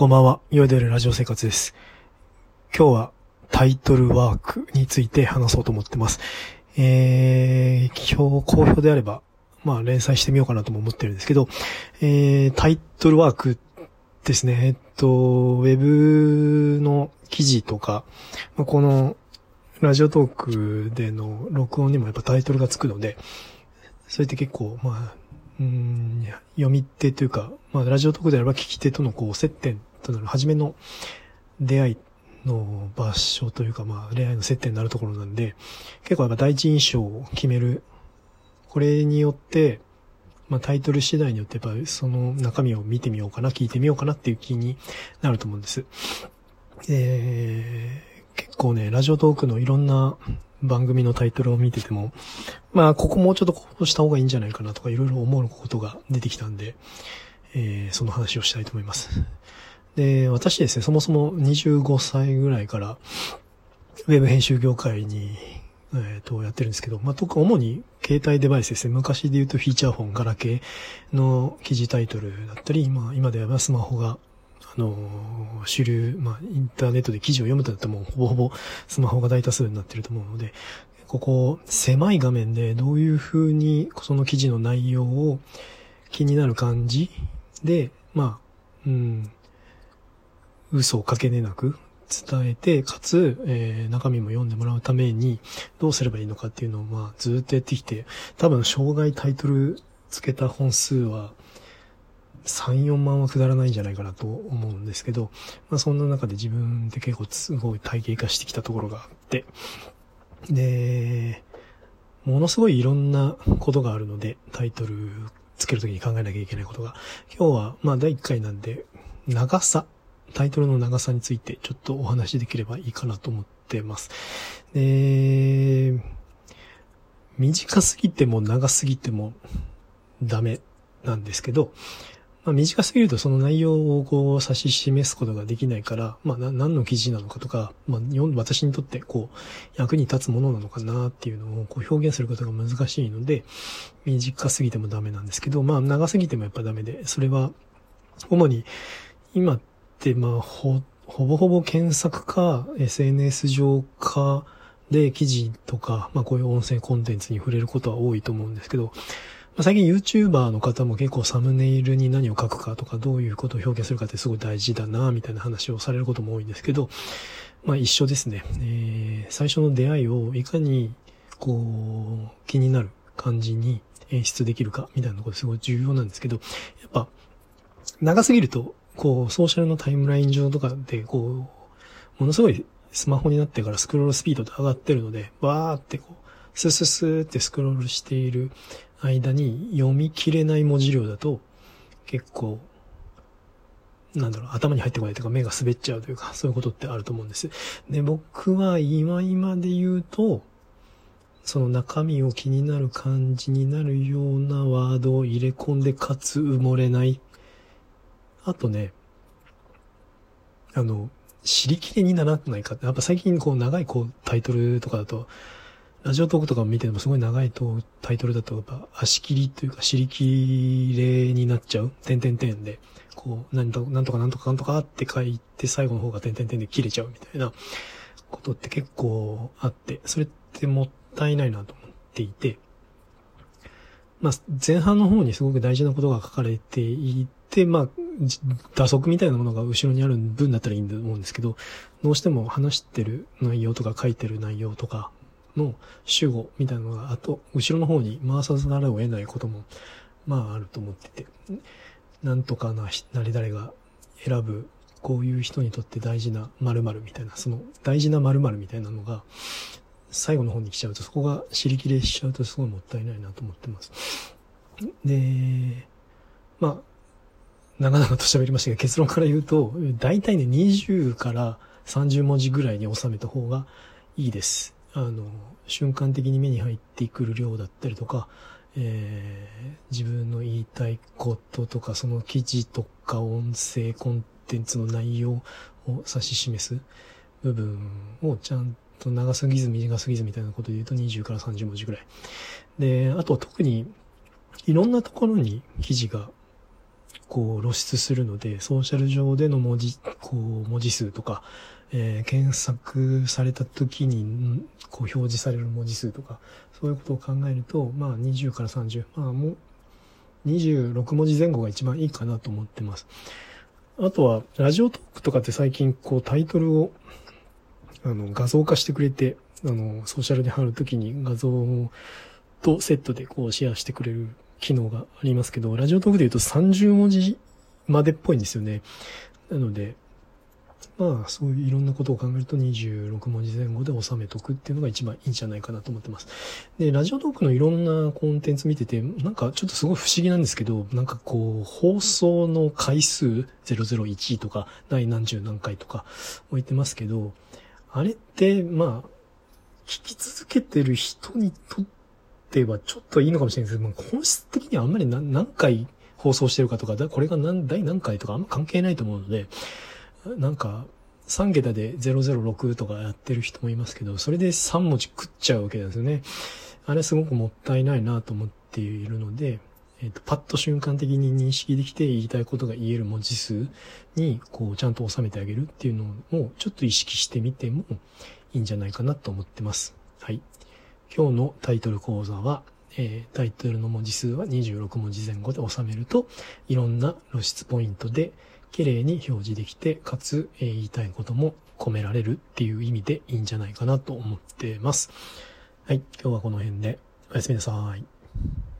こんばんは。いわゆるラジオ生活です。今日はタイトルワークについて話そうと思ってます。えー、今日好評であれば、まあ連載してみようかなとも思ってるんですけど、えー、タイトルワークですね。えっと、ウェブの記事とか、まこのラジオトークでの録音にもやっぱタイトルがつくので、それって結構、まあ、うん、読み手というか、まあ、ラジオトークであれば聞き手とのこう、接点となる、初めの出会いの場所というか、まあ、恋愛の接点になるところなんで、結構やっぱ第一印象を決める。これによって、まあ、タイトル次第によってやっぱその中身を見てみようかな、聞いてみようかなっていう気になると思うんです。えー、結構ね、ラジオトークのいろんな番組のタイトルを見てても、まあ、ここもうちょっとこうした方がいいんじゃないかなとかいろいろ思うことが出てきたんで、えー、その話をしたいと思います。で、私ですね、そもそも25歳ぐらいから、ウェブ編集業界に、えっ、と、やってるんですけど、まあ、特に主に携帯デバイスですね。昔で言うとフィーチャーフォン、ガラケーの記事タイトルだったり、まあ、今ではスマホが、あのー主流、まあ、インターネットで記事を読むとなったらもうほぼほぼスマホが大多数になってると思うので、ここ、狭い画面でどういう風にその記事の内容を気になる感じで、まあ、うん、嘘をかけねなく伝えて、かつ、えー中身も読んでもらうためにどうすればいいのかっていうのを、まあ、ずっとやってきて、多分、生涯タイトルつけた本数は、3、4万はくだらないんじゃないかなと思うんですけど、まあ、そんな中で自分で結構すごい体系化してきたところがあって、で、ものすごいいろんなことがあるので、タイトルつけるときに考えなきゃいけないことが。今日は、まあ第1回なんで、長さ、タイトルの長さについてちょっとお話しできればいいかなと思ってます。で、短すぎても長すぎてもダメなんですけど、まあ、短すぎるとその内容をこう指し示すことができないから、まあ、な何の記事なのかとか、まあ、私にとってこう役に立つものなのかなっていうのをこう表現することが難しいので、短すぎてもダメなんですけど、まあ長すぎてもやっぱダメで、それは主に今ってまあほ、ほぼほぼ検索か SNS 上かで記事とか、まあこういう音声コンテンツに触れることは多いと思うんですけど、まあ最近 YouTuber の方も結構サムネイルに何を書くかとかどういうことを表現するかってすごい大事だなみたいな話をされることも多いんですけど、まあ一緒ですね。えー最初の出会いをいかにこう気になる感じに演出できるかみたいなことすごい重要なんですけど、やっぱ長すぎるとこうソーシャルのタイムライン上とかでこうものすごいスマホになってからスクロールスピードって上がってるので、わーってこう、スススーってスクロールしている間に読み切れない文字量だと結構なんだろう、頭に入ってこないというか目が滑っちゃうというか、そういうことってあると思うんです。で、僕は今今で言うと、その中身を気になる感じになるようなワードを入れ込んで、かつ埋もれない。あとね、あの、尻切れにならないかって、やっぱ最近こう長いこうタイトルとかだと、ラジオトークとか見ててもすごい長いとタイトルだとやっぱ足切りというか尻切れになっちゃう。点々点で。こう、なんとなんとかなんとかなんとかって書いて最後の方が点々点で切れちゃうみたいなことって結構あって、それってもったいないなと思っていて、まあ、前半の方にすごく大事なことが書かれていて、まあ、打足みたいなものが後ろにある分だったらいいと思うんですけど、どうしても話してる内容とか書いてる内容とかの主語みたいなのが、あと、後ろの方に回さざるを得ないことも、まああると思ってて、なんとかなひ、なり誰が選ぶ、こういう人にとって大事な〇〇みたいな、その大事な〇〇みたいなのが、最後の方に来ちゃうと、そこが尻切れしちゃうとすごいもったいないなと思ってます。で、まあ、長々と喋りましたが、結論から言うと、大体ね、20から30文字ぐらいに収めた方がいいです。あの、瞬間的に目に入ってくる量だったりとか、えー自分の言いたいこととか、その記事とか音声コンテンツの内容を指し示す部分をちゃんと長すぎず短すぎずみたいなことで言うと20から30文字ぐらい。で、あとは特にいろんなところに記事がこう露出するので、ソーシャル上での文字、こう文字数とか、えー、検索された時に、こう表示される文字数とか、そういうことを考えると、まあ20から30、まあもう26文字前後が一番いいかなと思ってます。あとは、ラジオトークとかって最近こうタイトルを、あの、画像化してくれて、あの、ソーシャルで貼るときに画像とセットでこうシェアしてくれる機能がありますけど、ラジオトークで言うと30文字までっぽいんですよね。なので、まあ、そういういろんなことを考えると26文字前後で収めとくっていうのが一番いいんじゃないかなと思ってます。で、ラジオトークのいろんなコンテンツ見てて、なんかちょっとすごい不思議なんですけど、なんかこう、放送の回数001とか、第何十何回とか置いてますけど、あれって、まあ、聞き続けてる人にとってはちょっといいのかもしれないですけど、本質的にはあんまり何回放送してるかとか、これが何、第何回とかあんま関係ないと思うので、なんか、3桁で006とかやってる人もいますけど、それで3文字食っちゃうわけですよね。あれすごくもったいないなと思っているので、えっ、ー、と、パッと瞬間的に認識できて言いたいことが言える文字数に、こう、ちゃんと収めてあげるっていうのを、ちょっと意識してみてもいいんじゃないかなと思ってます。はい。今日のタイトル講座は、えー、タイトルの文字数は26文字前後で収めると、いろんな露出ポイントで、綺麗に表示できて、かつ、えー、言いたいことも込められるっていう意味でいいんじゃないかなと思ってます。はい、今日はこの辺でおやすみなさい。